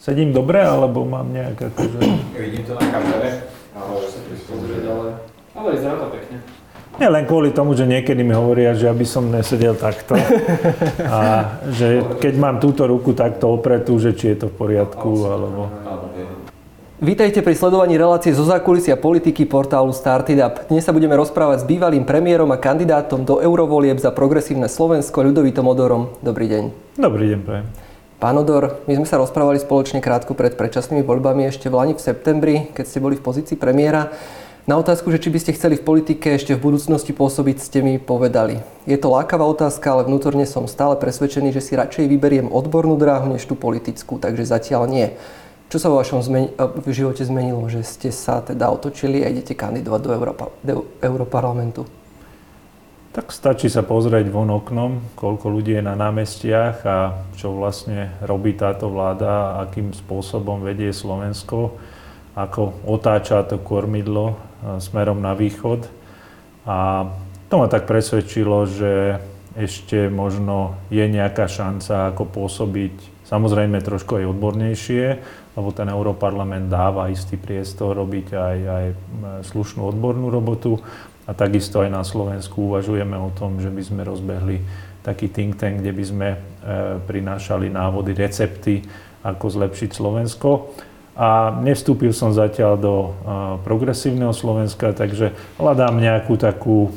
Sedím dobre, alebo mám nejak akože... Vidím to na kamere, ale sa prispôsobiť, ale... Ale vyzerá to pekne. Nie len kvôli tomu, že niekedy mi hovoria, že aby som nesedel takto. A že keď mám túto ruku takto opretú, že či je to v poriadku, alebo... Vítajte pri sledovaní relácie zo zákulisia politiky portálu Startup. Dnes sa budeme rozprávať s bývalým premiérom a kandidátom do eurovolieb za progresívne Slovensko Ľudovitom Odorom. Dobrý deň. Dobrý deň, prajem. Pán Odor, my sme sa rozprávali spoločne krátko pred predčasnými voľbami ešte v Lani v septembri, keď ste boli v pozícii premiéra. Na otázku, že či by ste chceli v politike ešte v budúcnosti pôsobiť, ste mi povedali. Je to lákavá otázka, ale vnútorne som stále presvedčený, že si radšej vyberiem odbornú dráhu než tú politickú, takže zatiaľ nie. Čo sa vo vašom zmeni- v živote zmenilo, že ste sa teda otočili a idete kandidovať do, Európa- do Európarlamentu? Tak stačí sa pozrieť von oknom, koľko ľudí je na námestiach a čo vlastne robí táto vláda, akým spôsobom vedie Slovensko, ako otáča to kormidlo e, smerom na východ. A to ma tak presvedčilo, že ešte možno je nejaká šanca, ako pôsobiť samozrejme trošku aj odbornejšie, lebo ten Európarlament dáva istý priestor robiť aj, aj e, slušnú odbornú robotu. A takisto aj na Slovensku uvažujeme o tom, že by sme rozbehli taký think tank, kde by sme e, prinášali návody, recepty, ako zlepšiť Slovensko. A nevstúpil som zatiaľ do e, progresívneho Slovenska, takže hľadám nejakú takú e,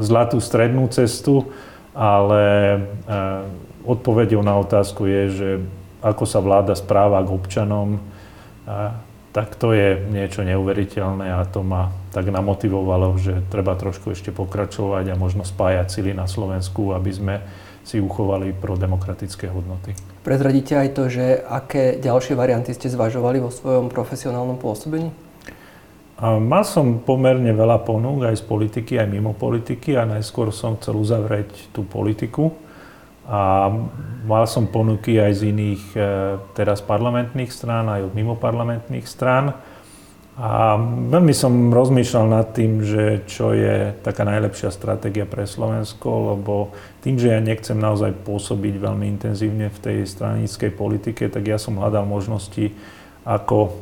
zlatú strednú cestu, ale e, odpovedou na otázku je, že ako sa vláda správa k občanom, tak to je niečo neuveriteľné a to ma tak namotivovalo, že treba trošku ešte pokračovať a možno spájať sily na Slovensku, aby sme si uchovali pro demokratické hodnoty. Prezradíte aj to, že aké ďalšie varianty ste zvažovali vo svojom profesionálnom pôsobení? A mal som pomerne veľa ponúk aj z politiky, aj mimo politiky a najskôr som chcel uzavrieť tú politiku a mal som ponuky aj z iných e, teraz parlamentných strán, aj od mimoparlamentných strán. A veľmi som rozmýšľal nad tým, že čo je taká najlepšia stratégia pre Slovensko, lebo tým, že ja nechcem naozaj pôsobiť veľmi intenzívne v tej stranickej politike, tak ja som hľadal možnosti, ako,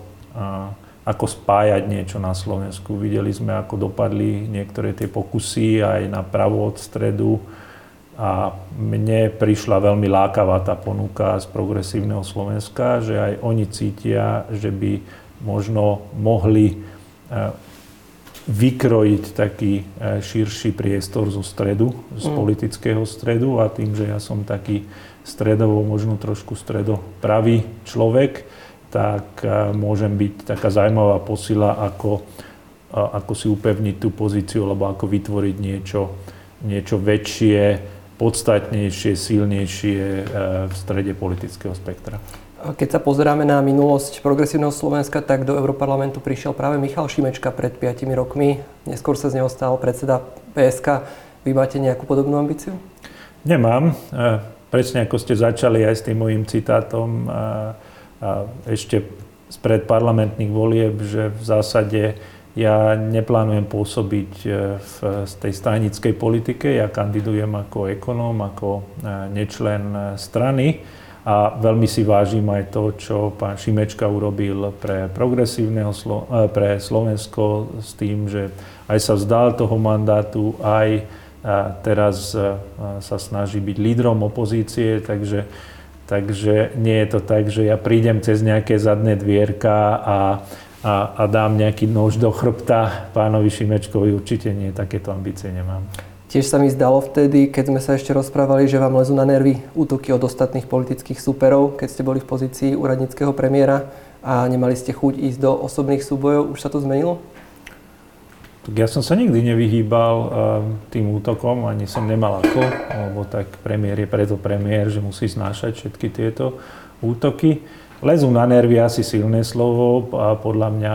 ako spájať niečo na Slovensku. Videli sme, ako dopadli niektoré tie pokusy aj na pravú od stredu, a mne prišla veľmi lákavá tá ponuka z progresívneho Slovenska, že aj oni cítia, že by možno mohli e, vykrojiť taký e, širší priestor zo stredu, z mm. politického stredu a tým, že ja som taký stredovo, možno trošku stredopravý človek, tak e, môžem byť taká zaujímavá posila, ako, ako si upevniť tú pozíciu, alebo ako vytvoriť niečo, niečo väčšie, podstatnejšie, silnejšie eh, v strede politického spektra. Keď sa pozeráme na minulosť progresívneho Slovenska, tak do Európarlamentu prišiel práve Michal Šimečka pred 5 rokmi. Neskôr sa z neho stal predseda PSK. Vy máte nejakú podobnú ambíciu? Nemám. Eh, presne ako ste začali aj s tým mojim citátom, ešte spred parlamentných volieb, že v zásade ja neplánujem pôsobiť e, v tej stranickej politike, ja kandidujem ako ekonóm, ako e, nečlen e, strany a veľmi si vážim aj to, čo pán Šimečka urobil pre progresívneho pre Slovensko s tým, že aj sa vzdal toho mandátu, aj teraz sa snaží byť lídrom opozície, takže, takže nie je to tak, že ja prídem cez nejaké zadné dvierka a a, a dám nejaký nož do chrbta pánovi Šimečkovi, určite nie, takéto ambície nemám. Tiež sa mi zdalo vtedy, keď sme sa ešte rozprávali, že vám lezú na nervy útoky od ostatných politických súperov, keď ste boli v pozícii úradníckého premiéra a nemali ste chuť ísť do osobných súbojov. Už sa to zmenilo? Tak ja som sa nikdy nevyhýbal uh, tým útokom, ani som nemal ako, lebo tak premiér je preto premiér, že musí znášať všetky tieto útoky. Lezu na nervy asi silné slovo a podľa mňa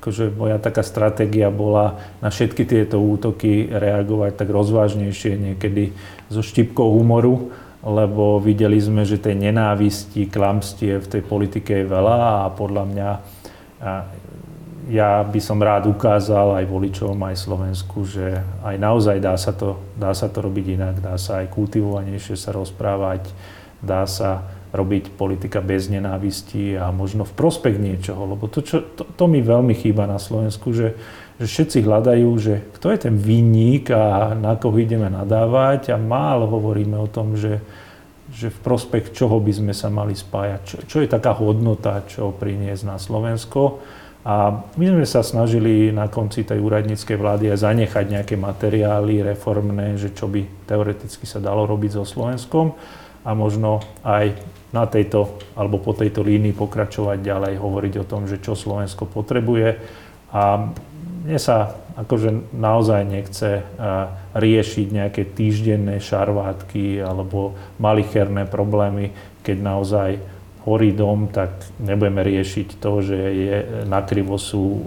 akože moja taká stratégia bola na všetky tieto útoky reagovať tak rozvážnejšie, niekedy so štipkou humoru, lebo videli sme, že tej nenávisti, klamstie v tej politike je veľa a podľa mňa ja by som rád ukázal aj voličom, aj Slovensku, že aj naozaj dá sa to, dá sa to robiť inak, dá sa aj kultivovanejšie sa rozprávať, dá sa robiť politika bez nenávisti a možno v prospech niečoho. Lebo to, čo, to, to mi veľmi chýba na Slovensku, že, že všetci hľadajú, že kto je ten vinník a na koho ideme nadávať a málo hovoríme o tom, že, že v prospech čoho by sme sa mali spájať, čo, čo je taká hodnota, čo priniesť na Slovensko. A my sme sa snažili na konci tej úradníckej vlády aj zanechať nejaké materiály reformné, že čo by teoreticky sa dalo robiť so Slovenskom a možno aj na tejto alebo po tejto línii pokračovať ďalej, hovoriť o tom, že čo Slovensko potrebuje. A mne sa akože naozaj nechce riešiť nejaké týždenné šarvátky alebo malicherné problémy, keď naozaj horí dom, tak nebudeme riešiť to, že je, nakrivo sú e,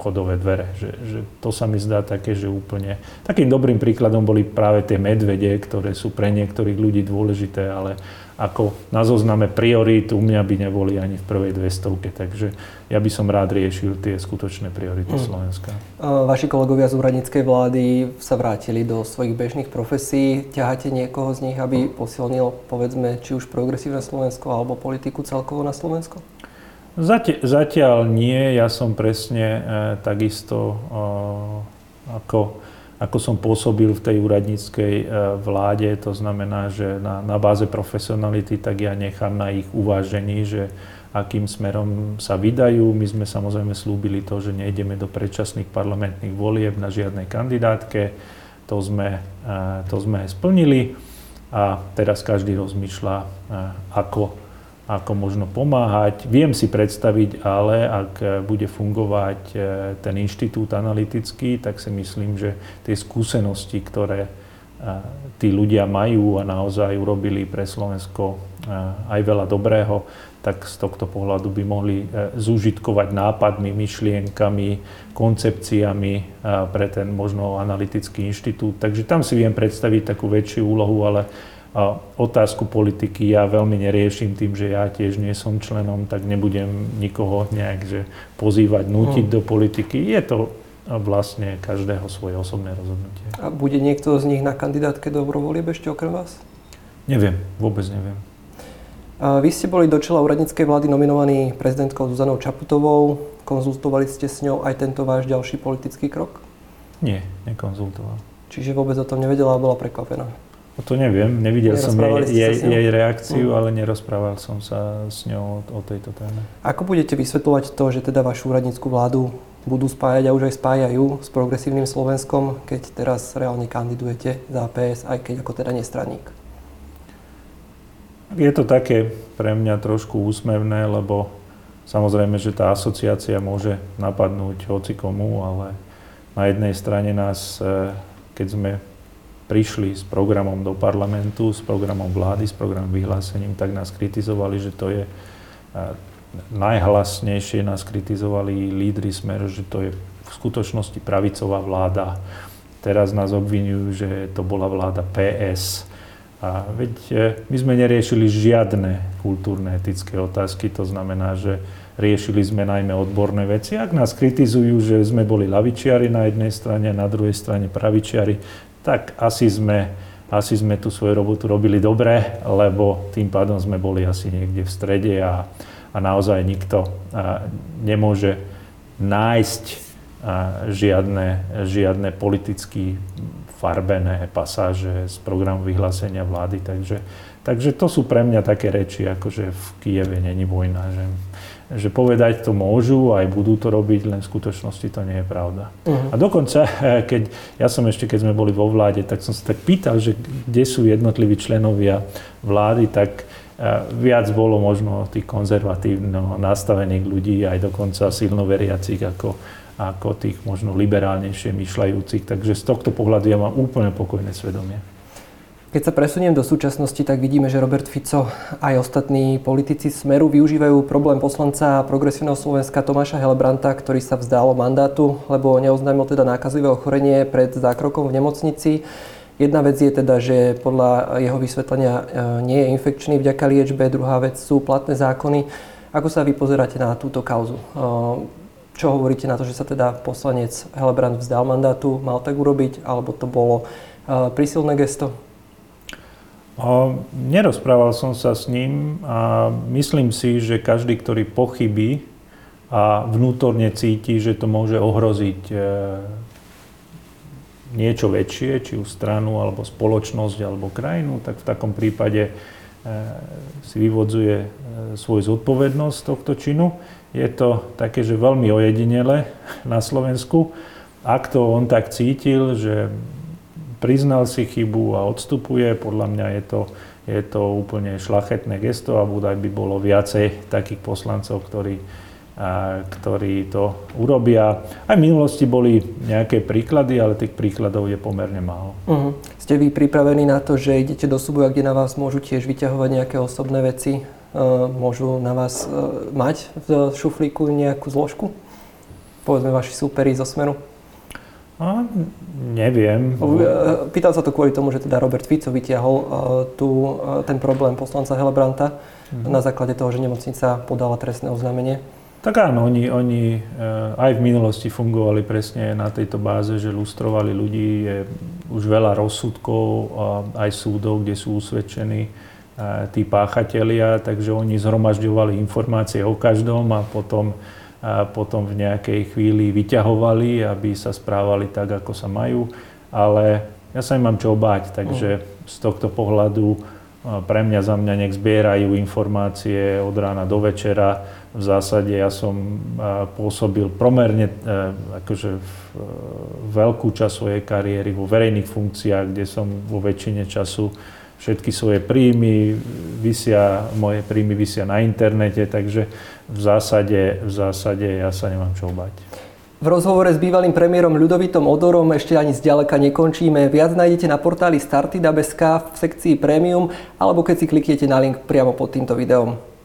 vchodové dvere. Že, že to sa mi zdá také, že úplne... Takým dobrým príkladom boli práve tie medvede, ktoré sú pre niektorých ľudí dôležité, ale ako na zozname priorít u mňa by neboli ani v prvej 200, takže ja by som rád riešil tie skutočné priority mm. Slovenska. Vaši kolegovia z úradníckej vlády sa vrátili do svojich bežných profesí. Ťaháte niekoho z nich, aby posilnil, povedzme, či už progresívne Slovensko alebo politiku celkovo na Slovensko? Zati- zatiaľ nie. Ja som presne e, takisto e, ako ako som pôsobil v tej úradníckej e, vláde, to znamená, že na, na báze profesionality, tak ja nechám na ich uvážení, že akým smerom sa vydajú. My sme samozrejme slúbili to, že nejdeme do predčasných parlamentných volieb na žiadnej kandidátke. To sme, e, to sme splnili a teraz každý rozmýšľa, e, ako ako možno pomáhať. Viem si predstaviť, ale ak bude fungovať e, ten inštitút analytický, tak si myslím, že tie skúsenosti, ktoré e, tí ľudia majú a naozaj urobili pre Slovensko e, aj veľa dobrého, tak z tohto pohľadu by mohli zúžitkovať nápadmi, myšlienkami, koncepciami pre ten možno analytický inštitút. Takže tam si viem predstaviť takú väčšiu úlohu, ale a otázku politiky ja veľmi neriešim tým, že ja tiež nie som členom, tak nebudem nikoho nejak že pozývať, nútiť hmm. do politiky. Je to vlastne každého svoje osobné rozhodnutie. A bude niekto z nich na kandidátke do eurovolieb ešte okrem vás? Neviem, vôbec neviem. Vy ste boli do čela úradníckej vlády nominovaní prezidentkou Zuzanou Čaputovou. Konzultovali ste s ňou aj tento váš ďalší politický krok? Nie, nekonzultoval. Čiže vôbec o tom nevedela a bola prekvapená? O to neviem, nevidel som jej, jej, jej reakciu, mm. ale nerozprával som sa s ňou o, o tejto téme. Ako budete vysvetľovať to, že teda vašu úradníckú vládu budú spájať a už aj spájajú s progresívnym Slovenskom, keď teraz reálne kandidujete za PS, aj keď ako teda nestranník? Je to také pre mňa trošku úsmevné, lebo samozrejme, že tá asociácia môže napadnúť hoci komu, ale na jednej strane nás, eh, keď sme prišli s programom do parlamentu, s programom vlády, s programom vyhlásením, tak nás kritizovali, že to je najhlasnejšie nás kritizovali lídry Smer, že to je v skutočnosti pravicová vláda. Teraz nás obvinujú, že to bola vláda PS. A veď e, my sme neriešili žiadne kultúrne etické otázky, to znamená, že riešili sme najmä odborné veci. Ak nás kritizujú, že sme boli lavičiari na jednej strane na druhej strane pravičiari, tak asi sme, asi sme tú svoju robotu robili dobre, lebo tým pádom sme boli asi niekde v strede a, a naozaj nikto a, nemôže nájsť a, žiadne, žiadne politicky farbené pasáže z programu vyhlásenia vlády. Takže, takže to sú pre mňa také reči, ako že v Kieve není vojna. Že že povedať to môžu, aj budú to robiť, len v skutočnosti to nie je pravda. Uh-huh. A dokonca, keď ja som ešte, keď sme boli vo vláde, tak som sa tak pýtal, že kde sú jednotliví členovia vlády, tak eh, viac bolo možno tých konzervatívno nastavených ľudí, aj dokonca silno veriacich ako, ako tých možno liberálnejšie myšľajúcich. Takže z tohto pohľadu ja mám úplne pokojné svedomie. Keď sa presuniem do súčasnosti, tak vidíme, že Robert Fico aj ostatní politici Smeru využívajú problém poslanca progresívneho Slovenska Tomáša Helebranta, ktorý sa vzdal mandátu, lebo neoznámil teda nákazlivé ochorenie pred zákrokom v nemocnici. Jedna vec je teda, že podľa jeho vysvetlenia e, nie je infekčný vďaka liečbe, druhá vec sú platné zákony. Ako sa vy pozeráte na túto kauzu? Čo hovoríte na to, že sa teda poslanec Helebrand vzdal mandátu, mal tak urobiť, alebo to bolo uh, prísilné gesto? O, nerozprával som sa s ním a myslím si, že každý, ktorý pochybí a vnútorne cíti, že to môže ohroziť e, niečo väčšie, či už stranu, alebo spoločnosť, alebo krajinu, tak v takom prípade si vyvodzuje e, svoju zodpovednosť tohto činu. Je to také, že veľmi ojedinele na Slovensku. Ak to on tak cítil, že priznal si chybu a odstupuje, podľa mňa je to, je to úplne šlachetné gesto a budaj by bolo viacej takých poslancov, ktorí ktorí to urobia. Aj v minulosti boli nejaké príklady, ale tých príkladov je pomerne málo. Uh-huh. Ste vy pripravení na to, že idete do súboja, kde na vás môžu tiež vyťahovať nejaké osobné veci? Uh, môžu na vás uh, mať v šuflíku nejakú zložku? Povedzme vaši súperi zo Smeru. A, neviem. E, pýtal sa to kvôli tomu, že teda Robert Fico vytiahol tu, ten problém poslanca Helebranta uh-huh. na základe toho, že nemocnica podala trestné oznámenie. Tak áno, oni, oni eh, aj v minulosti fungovali presne na tejto báze, že lustrovali ľudí. Je už veľa rozsudkov aj súdov, kde sú usvedčení eh, tí páchatelia, takže oni zhromažďovali informácie o každom a potom, a potom v nejakej chvíli vyťahovali, aby sa správali tak, ako sa majú. Ale ja sa nemám čo obáť, takže z tohto pohľadu eh, pre mňa, za mňa nech zbierajú informácie od rána do večera, v zásade ja som pôsobil promerne akože veľkú časť svojej kariéry vo verejných funkciách, kde som vo väčšine času všetky svoje príjmy vysia, moje príjmy vysia na internete, takže v zásade, v zásade ja sa nemám čo bať. V rozhovore s bývalým premiérom Ľudovitom Odorom ešte ani zďaleka nekončíme. Viac nájdete na portáli Startida.sk v sekcii Premium alebo keď si kliknete na link priamo pod týmto videom.